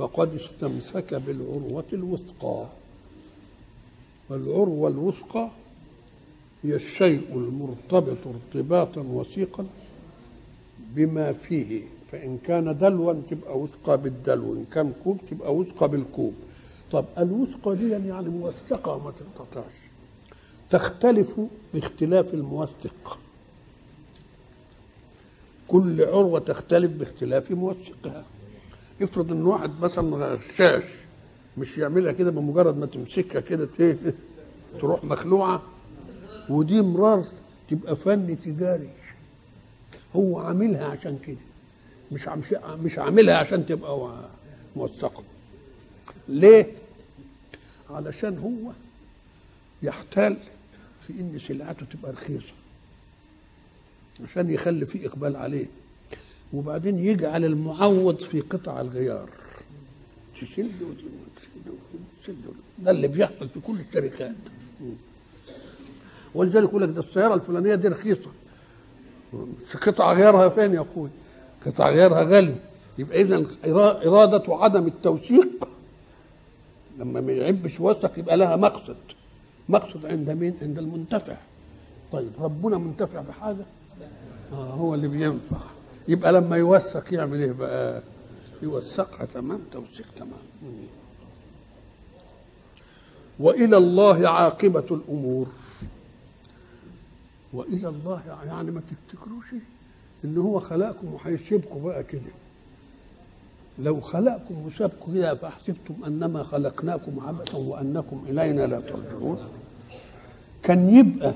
فقد استمسك بالعروة الوثقى. والعروة الوثقى هي الشيء المرتبط ارتباطا وثيقا بما فيه. فإن كان دلوا تبقى وثقة بالدلو إن كان كوب تبقى وثقة بالكوب. طب الوثقة دي يعني موثقة ما تنقطعش. تختلف باختلاف الموثق. كل عروة تختلف باختلاف موثقها. افرض إن واحد مثلا غشاش مش يعملها كده بمجرد ما تمسكها كده تروح مخلوعة. ودي مرار تبقى فن تجاري. هو عاملها عشان كده مش مش عاملها عشان تبقى موثقة. ليه؟ علشان هو يحتال في إن سلعته تبقى رخيصة عشان يخلي فيه إقبال عليه. وبعدين يجعل المعوض في قطع الغيار. تشد وتشد وتشد ده اللي بيحصل في كل الشركات. ولذلك يقول لك ده السيارة الفلانية دي رخيصة. قطع غيارها فين يا أخوي؟ قطع غيارها غالي. يبقى اذا إرادة عدم التوثيق لما ما يعبش يوثق يبقى لها مقصد. مقصد عند مين؟ عند المنتفع. طيب ربنا منتفع بحاجة؟ آه هو اللي بينفع. يبقى لما يوثق يعمل إيه بقى؟ يوثقها تمام؟ توثيق تمام. وإلى الله عاقبة الأمور. وإلى الله يعني ما تفتكروش إن هو خلقكم وهيسيبكم بقى كده. لو خلقكم وسابكم كده فاحسبتم أنما خلقناكم عبثا وأنكم إلينا لا ترجعون. كان يبقى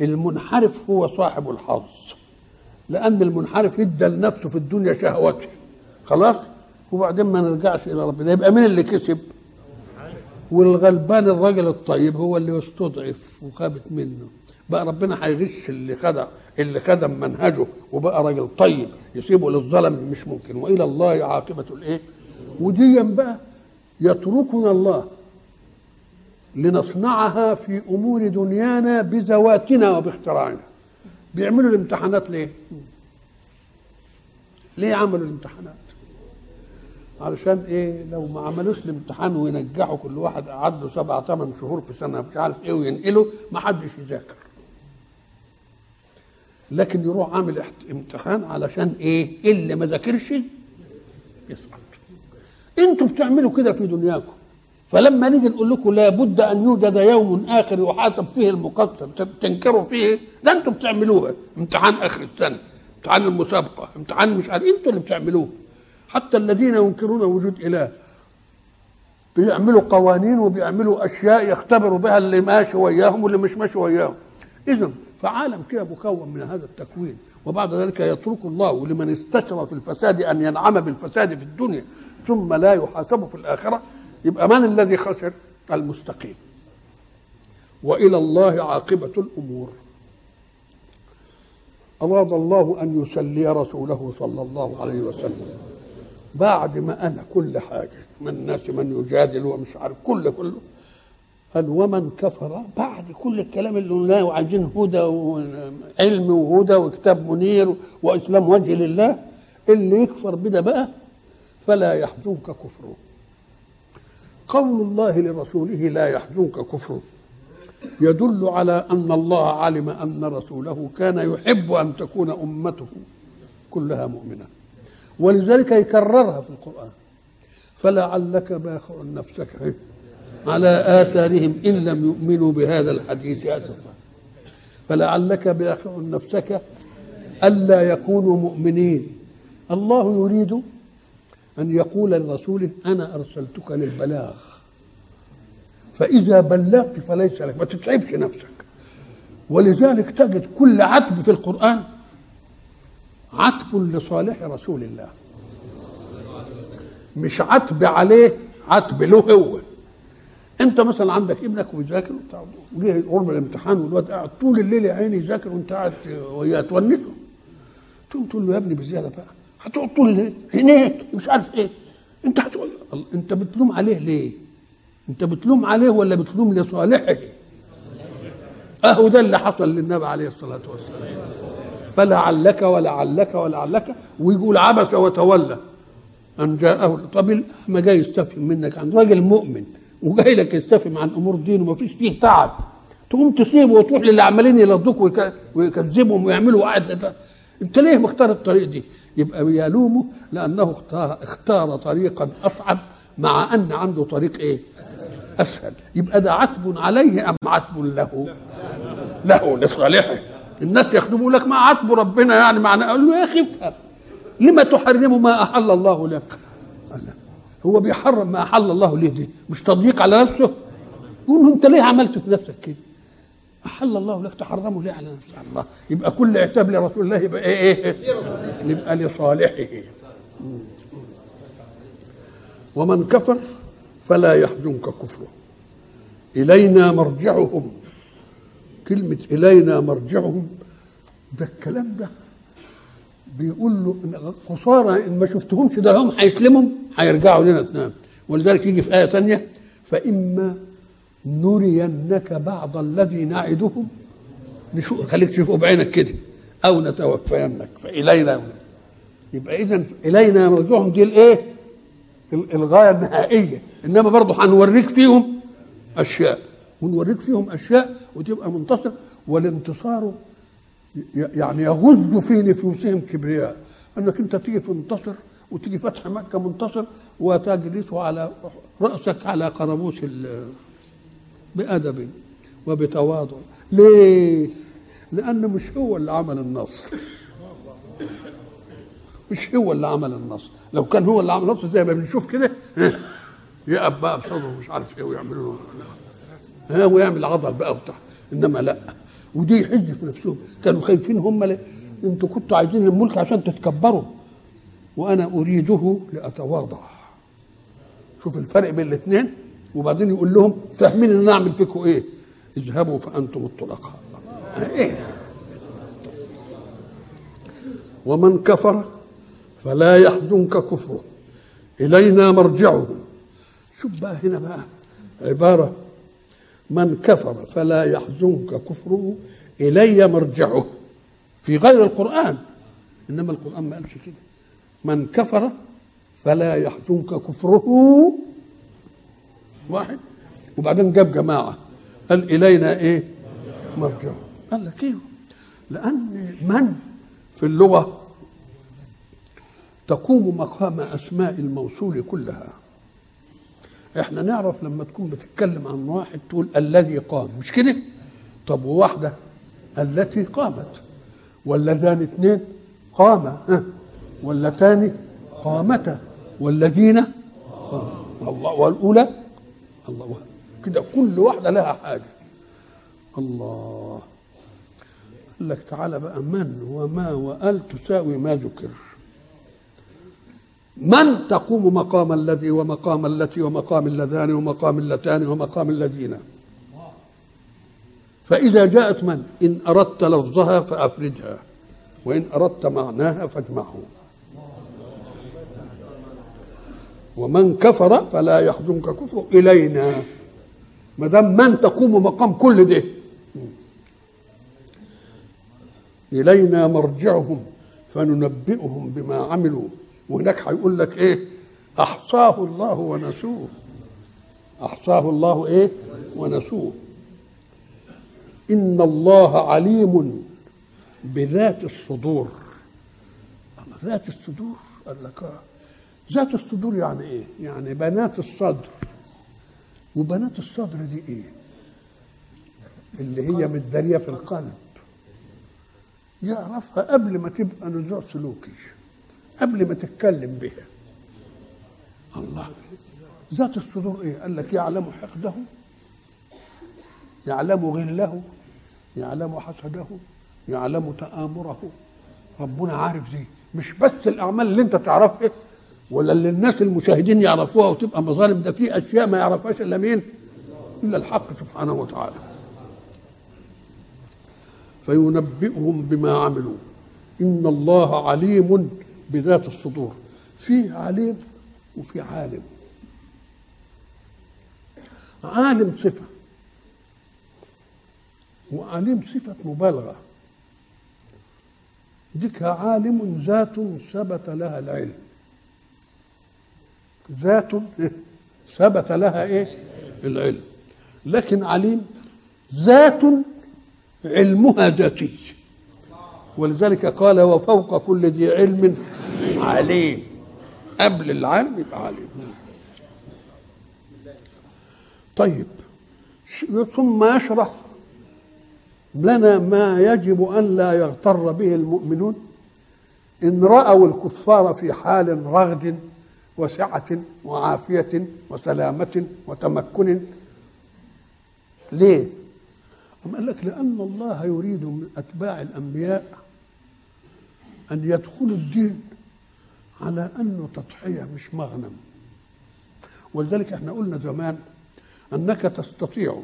المنحرف هو صاحب الحظ. لأن المنحرف ادى لنفسه في الدنيا شهوته خلاص؟ وبعدين ما نرجعش إلى ربنا. يبقى مين اللي كسب؟ والغلبان الراجل الطيب هو اللي يستضعف وخابت منه. بقى ربنا هيغش اللي خدع اللي خدم منهجه وبقى راجل طيب يسيبه للظلم مش ممكن. وإلى الله عاقبة الإيه؟ وديا بقى يتركنا الله لنصنعها في أمور دنيانا بذواتنا وباختراعنا. بيعملوا الامتحانات ليه؟ ليه عملوا الامتحانات؟ علشان إيه؟ لو ما عملوش الامتحان وينجحوا كل واحد قعد له سبع ثمان شهور في سنة مش عارف إيه وينقله ما حدش يذاكر. لكن يروح عامل امتحان علشان إيه؟ اللي ما ذاكرش يسقط. أنتوا بتعملوا كده في دنياكم. فلما نيجي نقول لكم لابد أن يوجد يوم آخر يحاسب فيه المقصر تنكروا فيه ده أنتوا بتعملوها. امتحان آخر السنة امتحان المسابقة امتحان مش عارف أنتوا اللي بتعملوه. حتى الذين ينكرون وجود إله بيعملوا قوانين وبيعملوا أشياء يختبروا بها اللي ماشي وياهم واللي مش ماشي وياهم. اذا فعالم كده مكون من هذا التكوين وبعد ذلك يترك الله لمن استشرى في الفساد أن ينعم بالفساد في الدنيا ثم لا يحاسب في الآخرة. يبقى من الذي خسر؟ المستقيم. وإلى الله عاقبة الأمور. أراد الله أن يسلي رسوله صلى الله عليه وسلم. بعد ما أنا كل حاجة من الناس من يجادل ومش عارف كل كله. قال ومن كفر؟ بعد كل الكلام اللي قلناه وعايزين هدى وعلم وهدى وكتاب منير وإسلام وجه لله اللي يكفر بده بقى فلا يحزنك كفره. قول الله لرسوله لا يحزنك كفره يدل على أن الله علم أن رسوله كان يحب أن تكون أمته كلها مؤمنة. ولذلك يكررها في القرآن. فلعلك باخع نفسك على آثارهم إن لم يؤمنوا بهذا الحديث اسفا. فلعلك باخع نفسك ألا يكونوا مؤمنين. الله يريد أن يقول لرسوله أنا أرسلتك للبلاغ. فإذا بلغت فليس لك ما تتعبش نفسك. ولذلك تجد كل عتب في القرآن عتب لصالح رسول الله. مش عتب عليه عتب له هو. أنت مثلا عندك ابنك وبيذاكر وبتاع وجه قرب الامتحان والواد قاعد طول الليل يا عيني يذاكر وأنت قاعد وياه تونسه تقوم تقول له يا ابني بزيادة بقى. هتقعد طول هناك مش عارف إيه. انت هتقول انت بتلوم عليه ليه؟ انت بتلوم عليه ولا بتلوم لصالحه؟ اهو ده اللي حصل للنبي عليه الصلاة والسلام. فلعلك ولعلك ولعلك ويقول عبس وتولى أن جاءه. طب ما جاي يستفهم منك عن راجل مؤمن وجاي لك يستفهم عن أمور دينه وما فيش فيه تعب. تقوم تسيبه وتروح للي عمالين يلضوك ويكذبهم ويعملوا قاعد انت ليه مختار الطريق دي؟ يبقى يلومه لأنه اختار, طريقا أصعب مع أن عنده طريق إيه؟ أسهل يبقى ده عتب عليه أم عتب له؟ له لصالحه الناس يخدموا لك ما عتب ربنا يعني معناه قال له يا أخي افهم لما تحرم ما أحل الله لك؟ هو بيحرم ما أحل الله ليه دي؟ مش تضييق على نفسه؟ يقول له انت ليه عملت في نفسك كده؟ أحل الله لك تحرمه ليه؟ على نفس الله. يبقى كل عتاب لرسول الله يبقى إيه إيه يبقى لصالحه. ومن كفر فلا يحزنك كفره. إلينا مرجعهم. كلمة إلينا مرجعهم ده الكلام ده بيقول له قصارى إن ما شفتهمش ده هم هيسلموا هيرجعوا لنا. تنام ولذلك يجي في آية ثانية فإما نرينك بعض الذي نعدهم. نشوف خليك تشوفه بعينك كده. أو نتوفينك. فإلينا. يبقى اذا إلينا مرجعهم دي الإيه؟ الغاية النهائية. إنما برضه هنوريك فيهم أشياء. ونوريك فيهم أشياء وتبقى منتصر. والانتصار يعني يغز في نفوسهم كبرياء. أنك أنت تيجي في منتصر وتيجي فتح مكة منتصر وتجلس على رأسك على قرموس بأدب وبتواضع. ليه؟ لأنه مش هو اللي عمل النصر مش هو اللي عمل النصر لو كان هو اللي عمل النصر زي ما بنشوف كده يقف بقى بصدره مش عارف إيه ويعملوا ها ويعمل عضل بقى وبتاع. إنما لأ. ودي يحز في نفسهم. كانوا خايفين هم ليه؟ أنتوا كنتوا عايزين الملك عشان تتكبروا. وأنا أريده لأتواضع. شوف الفرق بين الاثنين وبعدين يقول لهم فاهمين إن أنا أعمل فيكم إيه؟ اذهبوا فأنتم الطلقاء. إيه؟ ومن كفر فلا يحزنك كفره إلينا مرجعهم. شوف بقى هنا بقى عبارة. من كفر فلا يحزنك كفره إلي مرجعه. في غير القرآن. إنما القرآن ما قالش كده. من كفر فلا يحزنك كفره. واحد. وبعدين جاب جماعة. قال إلينا إيه؟ مرجع. قال لك إيه؟ لأن من في اللغة تقوم مقام أسماء الموصول كلها. إحنا نعرف لما تكون بتتكلم عن واحد تقول الذي قام. مش كده؟ طب وواحدة التي قامت. واللذان اثنين قام. واللتان قامتا. والذين قاموا الله والأولى الله كده كل واحدة لها حاجة. الله. قال لك تعالى بقى من وما وأل تساوي ما ذكر. من تقوم مقام الذي ومقام التي ومقام اللذان ومقام اللتان ومقام الذين؟ فإذا جاءت من؟ إن أردت لفظها فأفردها وإن أردت معناها فاجمعه. ومن كفر فلا يحزنك كفره إلينا. ما دام من تقوم مقام كل ده. إلينا مرجعهم فننبئهم بما عملوا. وهناك هيقول لك إيه؟ أحصاه الله ونسوه. أحصاه الله إيه؟ ونسوه. إن الله عليم بذات الصدور. ذات الصدور قال لك. ذات الصدور يعني إيه؟ يعني بنات الصدر. وبنات الصدر دي إيه؟ اللي هي متدارية في القلب. يعرفها قبل ما تبقى نزوع سلوكي. قبل ما تتكلم بها. الله. ذات الصدور إيه؟ قال لك يعلم حقده. يعلم غله. يعلم حسده. يعلم تآمره. ربنا عارف دي. مش بس الأعمال اللي أنت تعرفها ولا اللي الناس المشاهدين يعرفوها وتبقى مظالم. ده في أشياء ما يعرفهاش إلا مين؟ إلا الحق سبحانه وتعالى. فينبئهم بما عملوا. إن الله عليم بذات الصدور. في عليم وفي عالم. عالم صفة. وعليم صفة مبالغة. ديك عالم ذات ثبت لها العلم. ذات ثبت لها إيه؟ العلم. لكن عليم ذات علمها ذاتي. ولذلك قال وفوق كل ذي علم عليم. قبل العالم يبقى عليم. طيب. ثم يشرح لنا ما يجب أن لا يغتر به المؤمنون إن رأوا الكفار في حال رغد وسعة وعافية وسلامة وتمكن. ليه؟ أم قال لك لأن الله يريد من أتباع الأنبياء أن يدخلوا الدين على أنه تضحية مش مغنم. ولذلك إحنا قلنا زمان أنك تستطيع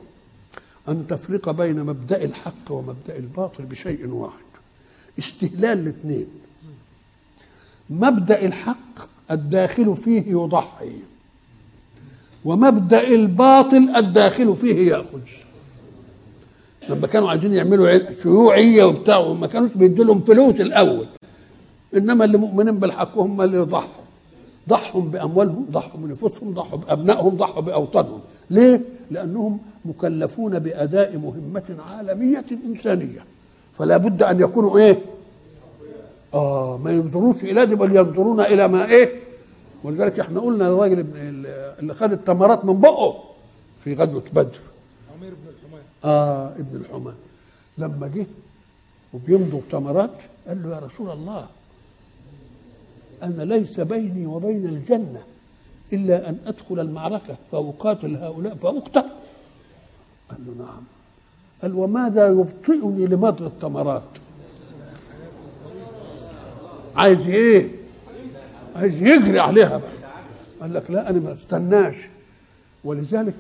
أن تفرق بين مبدأ الحق ومبدأ الباطل بشيء واحد استهلال الاثنين. مبدأ الحق الداخل فيه يضحي ومبدأ الباطل الداخل فيه يأخذ. لما كانوا عايزين يعملوا شيوعية وبتاع وما كانوش بيدوا لهم فلوس الأول إنما اللي مؤمنين بالحق هم اللي يضحوا. ضحوا بأموالهم ضحوا بنفوسهم ضحوا بأبنائهم ضحوا بأوطانهم. ليه؟ لأنهم مكلفون بأداء مهمة عالمية إنسانية. فلا بد أن يكونوا إيه؟ آه ما ينظروش إلى دي بل ينظرون إلى ما إيه؟ ولذلك إحنا قلنا الراجل اللي خد التمرات من بقه في غزوة بدر. عمير بن الحمام آه ابن الحمام لما جه وبيمضغ تمرات قال له يا رسول الله أنا ليس بيني وبين الجنة إلا أن أدخل المعركة فأقاتل هؤلاء فأقتل. قال له نعم. قال وماذا يبطئني لمضغ التمرات؟ عايز إيه؟ عايز يجري عليها. بقى قال لك لا أنا ما استناش. ولذلك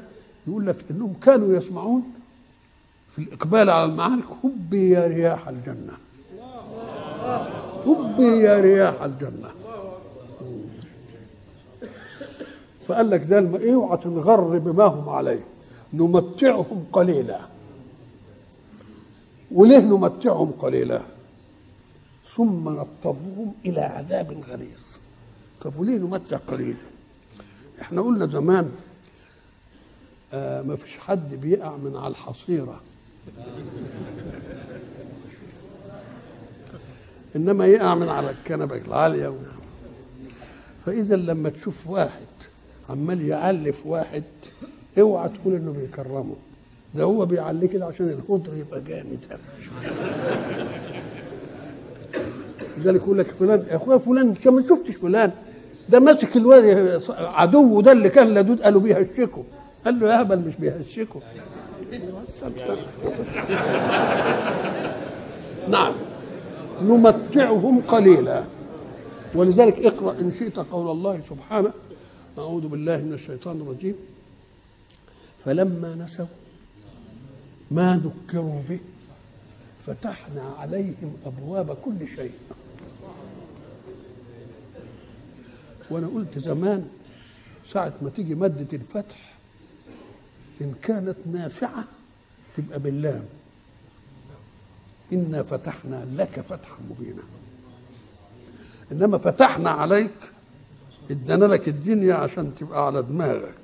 يقول لك إنهم كانوا يسمعون في الإقبال على المعارك هبي يا رياح الجنة. هبي يا رياح الجنة. فقال لك ده الم- اوعى تنغر بما هم عليه. نمتعهم قليلا. وليه نمتعهم قليلا؟ ثم نضطرهم إلى عذاب غليظ. طب وليه نمتع قليل إحنا قلنا زمان آه ما فيش حد بيقع من على الحصيرة. إنما يقع من على الكنبة العالية. و... فإذا لما تشوف واحد عمال يعلف واحد اوعى تقول إنه بيكرمه. ده هو بيعليه كده عشان الخضر يبقى جامد. لذلك يقول لك فلان يا أخويا فلان انت ما شفتش فلان. ده ماسك الواد عدوه ده اللي كان لدود قالوا بيهشكوا. قال له يا هبل مش بيهشكوا. نعم. نمتعهم قليلا. ولذلك اقرأ إن شئت قول الله سبحانه. أعوذ بالله من الشيطان الرجيم. فلما نسوا ما ذكروا به فتحنا عليهم أبواب كل شيء. وأنا قلت زمان ساعة ما تيجي مادة الفتح إن كانت نافعة تبقى باللام. إنا فتحنا لك فتحا مبينا. إنما فتحنا عليك ادانا لك الدنيا عشان تبقى على دماغك.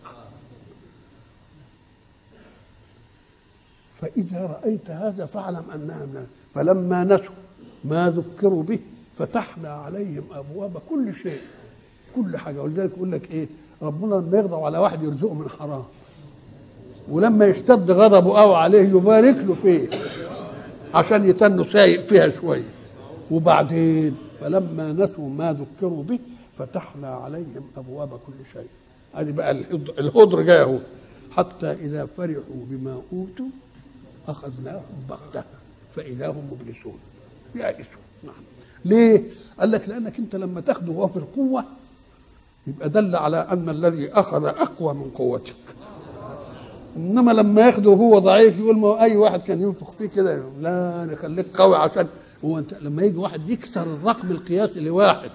فإذا رأيت هذا فاعلم أنها من فلما نسوا ما ذكروا به فتحنا عليهم أبواب كل شيء. كل حاجة. ولذلك يقول لك إيه؟ ربنا لما يغضب على واحد يرزقه من حرام. ولما يشتد غضبه قوي عليه يبارك له فيه عشان يتنوا سايق فيها شوية. وبعدين فلما نسوا ما ذكروا به فتحنا عليهم أبواب كل شيء. هذه بقى الهدر- جاي أهو. حتى إذا فرحوا بما أوتوا أخذناهم بغتة فإذا هم مبلسون. يائسون نعم. ليه؟ قال لك لأنك أنت لما تاخده وهو في القوة يبقى دل على أن الذي أخذ أقوى من قوتك إنما لما ياخده وهو ضعيف يقول ما أي واحد كان ينفخ فيه كده لا نخليك قوي عشان هو أنت لما يجي واحد يكسر الرقم القياسي لواحد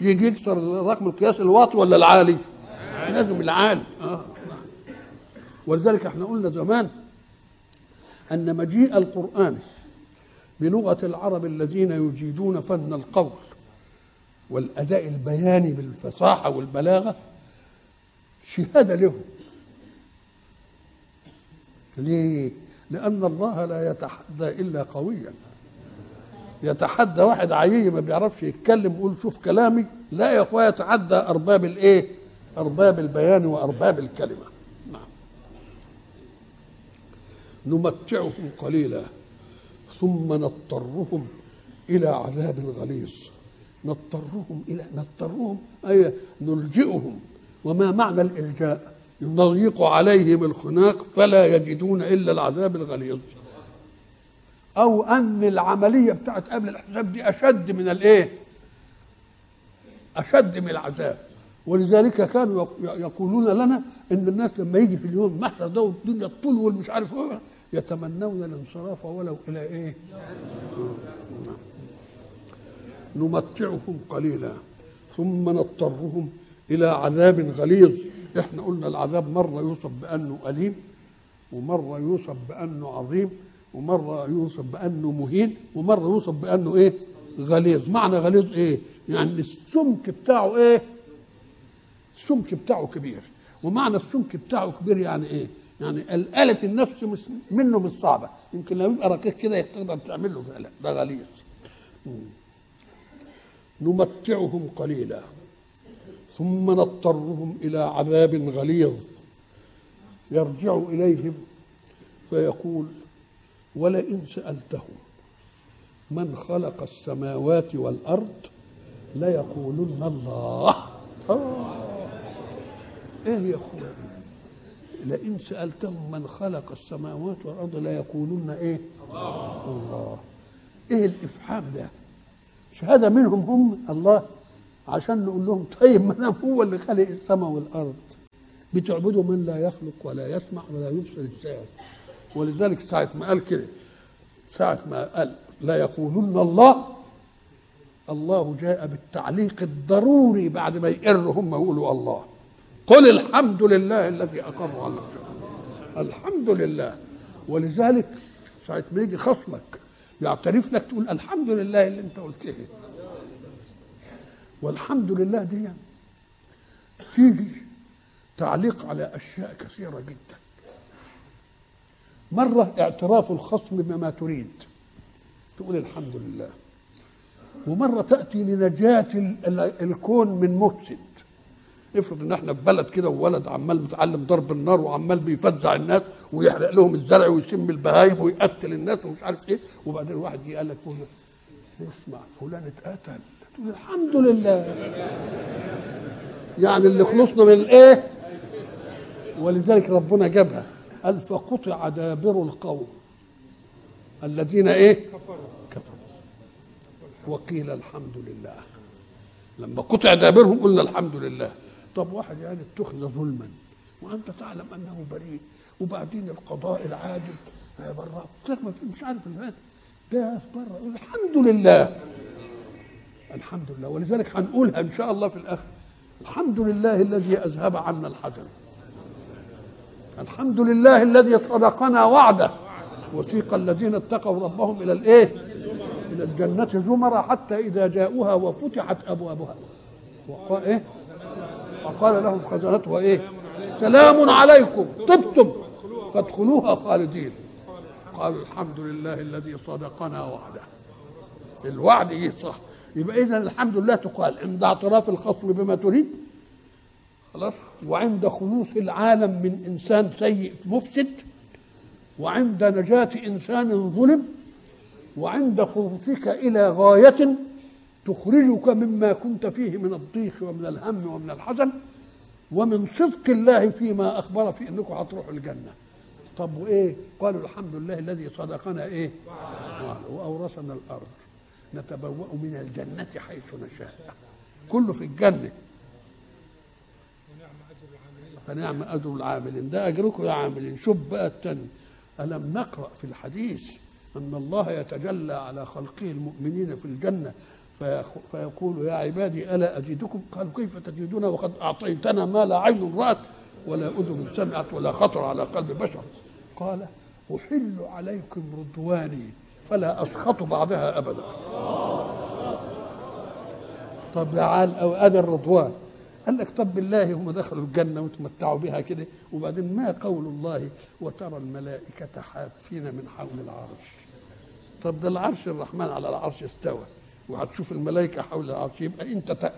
يجي يكسر الرقم القياسي الواطي ولا العالي؟ لازم العالي آه ولذلك إحنا قلنا زمان أن مجيء القرآن بلغة العرب الذين يجيدون فن القول والأداء البياني بالفصاحة والبلاغة شهادة لهم ليه؟ لأن الله لا يتحدى إلا قويا. يتحدى واحد عيي ما بيعرفش يتكلم يقول شوف كلامي. لا يا أخويا يتعدى أرباب الإيه؟ أرباب البيان وأرباب الكلمة. نعم. نمتعهم قليلا ثم نضطرهم إلى عذاب غليظ. نضطرهم إلى نضطرهم أي نلجئهم. وما معنى الإلجاء؟ نضيق عليهم الخناق فلا يجدون إلا العذاب الغليظ. أو أن العملية بتاعت قبل الحساب دي أشد من الإيه؟ أشد من العذاب. ولذلك كانوا يقولون لنا إن الناس لما يجي في اليوم المحشر ده والدنيا الطول والمش عارف إيه يتمنون الانصراف ولو إلى إيه؟ نمتعهم قليلا ثم نضطرهم إلى عذاب غليظ. إحنا قلنا العذاب مرة يوصف بأنه أليم ومرة يوصف بأنه عظيم ومرة يوصف بأنه مهين ومرة يوصف بأنه إيه؟ غليظ. معنى غليظ إيه؟ يعني السمك بتاعه إيه؟ السمك بتاعه كبير. ومعنى السمك بتاعه كبير يعني إيه؟ يعني الآلة النفس منه مش صعبة. يمكن لو يبقى رقيق كده تقدر تعمل له ده غليظ. نمتعهم قليلا ثم نضطرهم إلى عذاب غليظ يرجع إليهم فيقول ولئن سألتهم من خلق السماوات والأرض ليقولن الله آه. إيه يا اخويا لئن سألتهم من خلق السماوات والأرض ليقولن إيه الله. إيه الإفحام ده شهادة منهم هم الله عشان نقول لهم طيب ما دام هو اللي خلق السماء والأرض. بتعبدوا من لا يخلق ولا يسمع ولا يبصر إزاي ولذلك ساعة ما قال كده ساعة ما قال لا يقولن الله الله جاء بالتعليق الضروري بعد ما يقر هم يقولوا الله. قل الحمد لله الذي أقر على الحمد لله. ولذلك ساعة ما يجي خصمك يعترف لك تقول الحمد لله اللي انت قلته والحمد لله دي تيجي تعليق على أشياء كثيرة جدا. مرة اعتراف الخصم بما تريد. تقول الحمد لله. ومرة تأتي لنجاة الكون من مفسد. افرض ان إحنا في بلد كده وولد عمال متعلم ضرب النار وعمال بيفزع الناس ويحرق لهم الزرع ويسم البهايم ويقتل الناس ومش عارف إيه وبعدين واحد جه قال لك اسمع فلان اتقتل. تقول الحمد لله. يعني اللي خلصنا من إيه؟ ولذلك ربنا جابها. قال فقطع دابر القوم الذين إيه؟ كفروا. وقيل الحمد لله. لما قطع دابرهم قلنا الحمد لله. طب واحد يعني اتخذ ظلما وأنت تعلم أنه بريء وبعدين القضاء العادل بره مش عارف ده بره الحمد لله. الحمد لله. ولذلك هنقولها إن شاء الله في الآخر. الحمد لله الذي أذهب عنا الحزن. الحمد لله الذي صدقنا وعده. وسيق الذين اتقوا ربهم إلى الإيه؟ إلى الجنة زمرا حتى إذا جاءوها وفتحت أبوابها. وقال إيه؟ وقال لهم خزنتها إيه سلام عليكم. طبتم. فادخلوها خالدين. قالوا الحمد لله الذي صدقنا وعده. الوعد إيه صح؟ يبقى اذا الحمد لله تقال. عند اعتراف الخصم بما تريد. خلاص؟ وعند خلوص العالم من إنسان سيء مفسد. وعند نجاة إنسان ظلم. وعند خروجك إلى غاية. تخرجك مما كنت فيه من الضيق ومن الهم ومن الحزن ومن صدق الله فيما أخبر في انكم هتروحوا الجنة. طب وإيه؟ قالوا الحمد لله الذي صدقنا إيه؟ وأورثنا الأرض. نتبوأ من الجنة حيث نشاء. كله في الجنة. فنعم أجر العاملين. ده اجركم يا عاملين. شوف بقى التاني. ألم نقرأ في الحديث أن الله يتجلى على خلقه المؤمنين في الجنة فيخ- فيقول يا عبادي ألا ازيدكم قالوا كيف تزيدون وقد أعطيتنا ما لا عين رأت ولا أذن سمعت ولا خطر على قلب بشر. قال أحل عليكم رضواني فلا أسخط بعدها أبدا. طب تعال أو ادي الرضوان قال لك طب بالله هم دخلوا الجنة وتمتعوا بها كده. وبعدين ما قول الله وترى الملائكة حافين من حول العرش. طب ده العرش الرحمن على العرش استوى. وهتشوف الملائكة حول العرش يبقى انت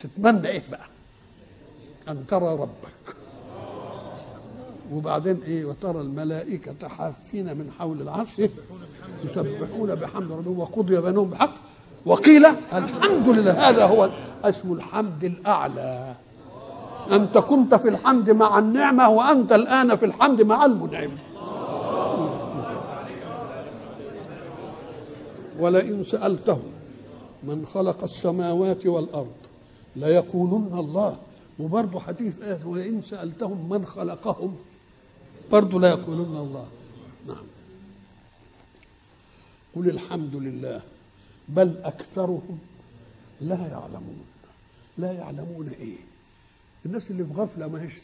تتمنى إيه بقى؟ أن ترى ربك. وبعدين إيه؟ وترى الملائكة حافين من حول العرش إيه؟ يسبحون بحمد ربهم وقضي بينهم بحق وقيل الحمد لله هذا هو اسم الحمد الأعلى. أنت كنت في الحمد مع النعمة وأنت الآن في الحمد مع المنعم. ولئن سألتهم من خلق السماوات والأرض ليقولن الله. وبرضه حديث آية ولئن سألتهم من خلقهم برضه لا يقولون الله. نعم. قل الحمد لله بل أكثرهم لا يعلمون. لا يعلمون إيه؟ الناس اللي في غفلة ما هيش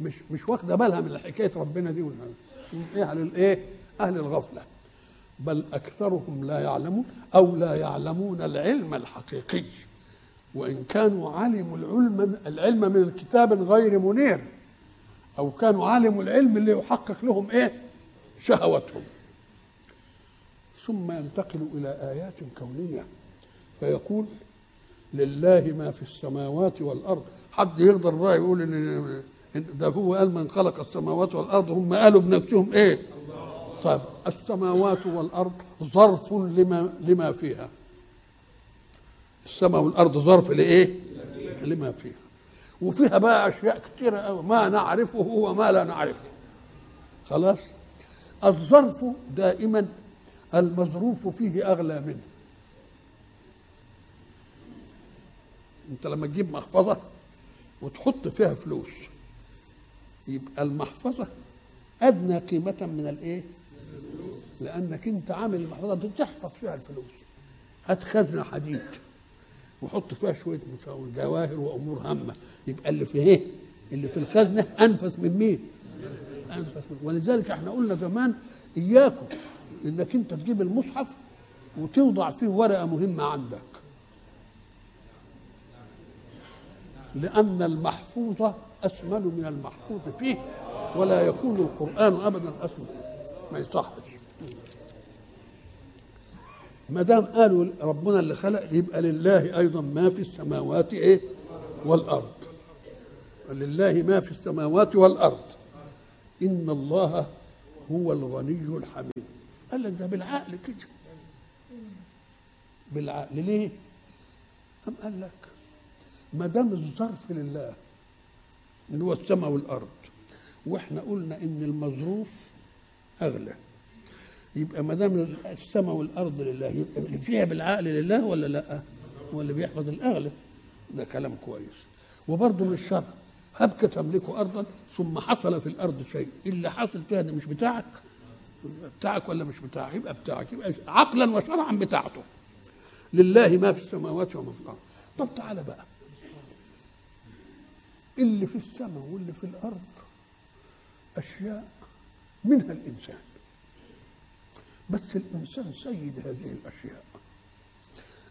مش مش واخدة بالها من حكاية ربنا دي إيه أهل الإيه أهل الغفلة. بل أكثرهم لا يعلمون أو لا يعلمون العلم الحقيقي. وإن كانوا علموا العلم العلم من كتاب غير منير أو كانوا علموا العلم اللي يحقق لهم إيه؟ شهوتهم. ثم ينتقل إلى آيات كونية. فيقول لله ما في السماوات والأرض. حد يقدر بقى يقول إن ده هو قال من خلق السماوات والأرض هم قالوا بنفسهم إيه؟ طيب السماوات والأرض ظرف لما لما فيها. السماء والأرض ظرف لإيه؟ لما فيها. وفيها بقى أشياء كثيره قوي ما نعرفه وما لا نعرفه. خلاص؟ الظرف دائما المظروف فيه أغلى منه. أنت لما تجيب محفظة وتحط فيها فلوس يبقى المحفظة أدنى قيمة من الإيه؟ لأنك أنت عامل المحفظة دي تحفظ فيها الفلوس. هات خزنه حديد. وحط فيها شوية جواهر وأمور هامة. يبقى اللي في إيه؟ اللي في الخزنة أنفس من مين؟ أنفس من ولذلك إحنا قلنا زمان إياكم إنك أنت تجيب المصحف وتوضع فيه ورقة مهمة عندك. لأن المحفوظ أسمن من المحفوظ فيه ولا يكون القرآن ابدا أسمن. ما يصحش. ما دام قالوا ربنا اللي خلق يبقى لله أيضا ما في السماوات إيه؟ والأرض. لله ما في السماوات والأرض. إن الله هو الغني الحميد. قال لك ده بالعقل كده. بالعقل ليه؟ أم قال لك ما دام الظرف لله اللي هو السماء والأرض وإحنا قلنا إن المظروف أغلى. يبقى ما دام السماء والأرض لله يبقى اللي فيها بالعقل لله ولا لا؟ هو اللي بيحفظ الأغلب. ده كلام كويس. وبرضه من الشر هبك تملك ارضا ثم حصل في الأرض شيء. اللي حاصل فيها؟ ده مش بتاعك. بتاعك ولا مش بتاعك؟ يبقى بتاعك. يبقى عقلا وشرعا بتاعته. لله ما في السماوات وما في الأرض. طب تعالى بقى. اللي في السماء واللي في الأرض أشياء منها الإنسان. بس الإنسان سيد هذه الأشياء.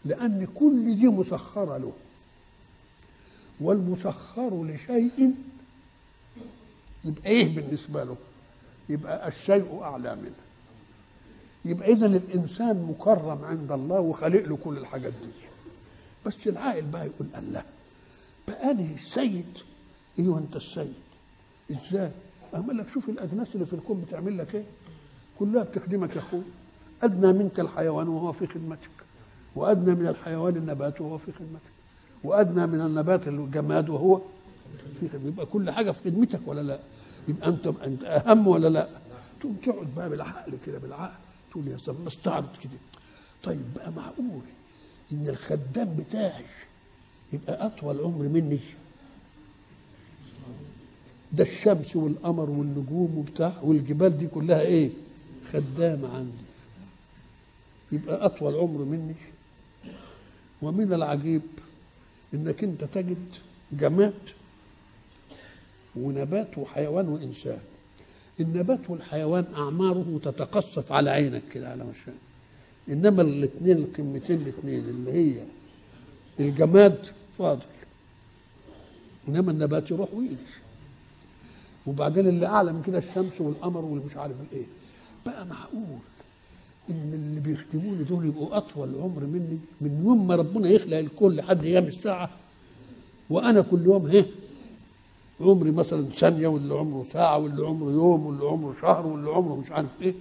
لأن كل دي مسخره له. والمسخر لشيء يبقى إيه بالنسبة له؟ يبقى الشيء أعلى منه. يبقى اذا الإنسان مكرم عند الله وخالق له كل الحاجات دي. بس العاقل بقى يقول الله بقى أنا السيد أيوه أنت السيد. إزاي؟ اعمل لك شوف الأجناس اللي في الكون بتعمل لك إيه؟ كلها بتخدمك يا أخوي. أدنى منك الحيوان وهو في خدمتك وأدنى من الحيوان النبات وهو في خدمتك وأدنى من النبات الجماد وهو في خدمتك. يبقى كل حاجة في خدمتك ولا لا؟ يبقى أنت أنت أهم ولا لا؟ تقوم تقعد بقى بالعقل كده بالعقل تقول يا سلام استعرض كده. طيب بقى معقول إن الخدام بتاعي يبقى أطول عمر مني؟ ده الشمس والقمر والنجوم وبتاع والجبال دي كلها إيه؟ خدامة عندي يبقى أطول عمر مني. ومن العجيب إنك أنت تجد جماد ونبات وحيوان وإنسان. النبات والحيوان أعماره تتقصف على عينك كده على مشان إنما الاثنين القمتين الاثنين اللي هي الجماد فاضل. إنما النبات يروح ويجي وبعدين اللي أعلى من كده الشمس والقمر والمش عارف الايه بقى معقول إن اللي بيخدموني دول يبقوا أطول عمر مني من يوم ما ربنا يخلق الكون لحد أيام الساعة؟ وأنا كل يوم هه عمري مثلا ثانية واللي عمره ساعة واللي عمره يوم واللي عمره شهر واللي عمره مش عارف إيه.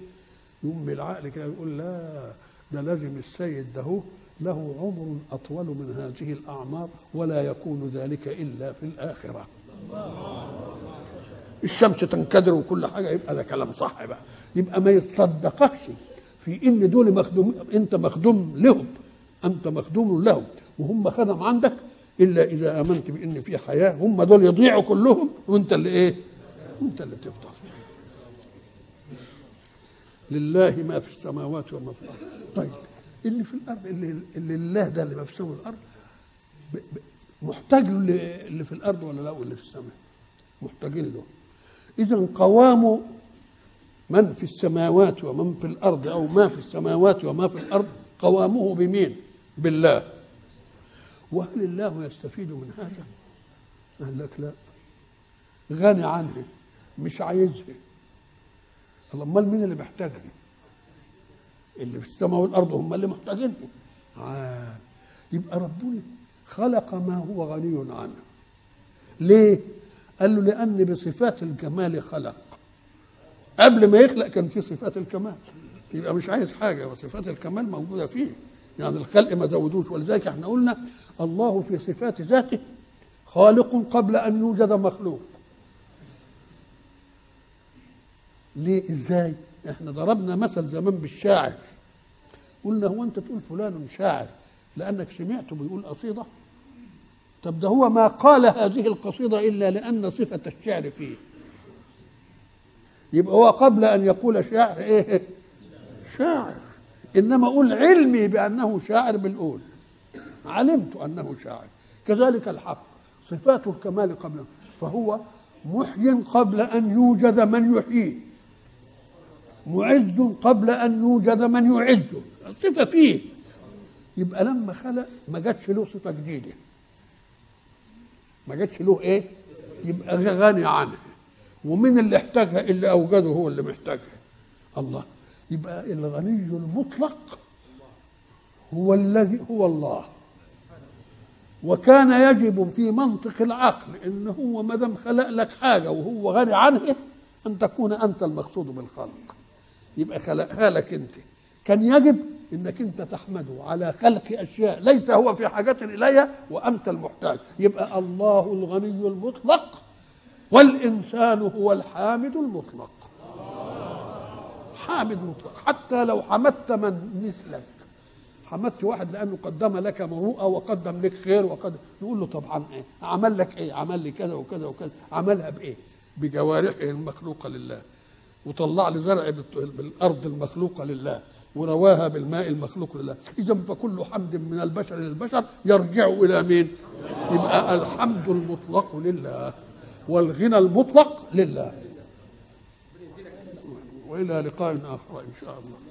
يقوم بالعقل كده يقول لا ده لازم السيد ده هو. له عمر أطول من هذه الأعمار ولا يكون ذلك إلا في الآخرة. الشمس تنكدر وكل حاجة يبقى ده كلام صح بقى يبقى ما يصدقكش في إن دول مخدوم أنت مخدوم لهم أنت مخدوم لهم وهم خدم عندك إلا إذا آمنت بإن في حياة هم دول يضيعوا كلهم وأنت اللي إيه؟ وانت اللي تفضل لله ما في السماوات وما في الأرض. طيب اللي في الأرض اللي, اللي لله ده اللي ما في السماء والارض محتاج له اللي اللي في الأرض ولا لا واللي في السماء؟ محتاجين له. إذا قوام من في السماوات ومن في الأرض أو ما في السماوات وما في الأرض قوامه بمين؟ بالله. وهل الله يستفيد من هذا؟ قال لك لا. غني عنه مش عايزها أمال مين اللي محتاجها اللي في السماء والأرض هم اللي محتاجينها آه. يبقى ربنا خلق ما هو غني عنه. ليه؟ قال له لأن بصفات الكمال خلق. قبل ما يخلق كان في صفات الكمال. يبقى مش عايز حاجة وصفات الكمال موجودة فيه. يعني الخلق ما زودوش ولذلك إحنا قلنا الله في صفات ذاته خالق قبل أن يوجد مخلوق. ليه؟ إزاي؟ إحنا ضربنا مثل زمان بالشاعر. قلنا هو أنت تقول فلان شاعر لأنك سمعته بيقول قصيدة؟ طب ده هو ما قال هذه القصيدة إلا لأن صفة الشعر فيه. يبقى هو قبل أن يقول شاعر إيه؟ شاعر إنما أقول علمي بأنه شاعر بالقول علمت أنه شاعر. كذلك الحق. صفات الكمال قبل فهو محي قبل أن يوجد من يحييه معز قبل أن يوجد من يعزه صفة فيه. يبقى لما خلق ما جاتش له صفة جديدة. ما جاتش له إيه؟ يبقى غني عنها. ومن اللي احتاجها؟ اللي أوجده هو اللي محتاجها. الله. يبقى الغني المطلق هو الذي هو الله. وكان يجب في منطق العقل إن هو ما دام خلق لك حاجة وهو غني عنها أن تكون أنت المقصود بالخلق. يبقى خلقها لك أنت. كان يجب إنك أنت تحمده على خلق أشياء ليس هو في حاجة إليها وأنت المحتاج. يبقى الله الغني المطلق والإنسان هو الحامد المطلق. حامد مطلق. حتى لو حمدت من مثلك حمدت واحد لأنه قدم لك مروءة وقدم لك خير وقدم نقول له طبعا إيه؟ عمل لك إيه؟ عمل لي كذا وكذا وكذا. عملها بإيه؟ بجوارحه المخلوقة لله. وطلع لي زرع بالأرض المخلوقة لله. ورواها بالماء المخلوق لله. إذا فكل حمد من البشر للبشر يرجع إلى مين؟ يبقى الحمد المطلق لله والغنى المطلق لله. وإلى لقاء آخر إن شاء الله.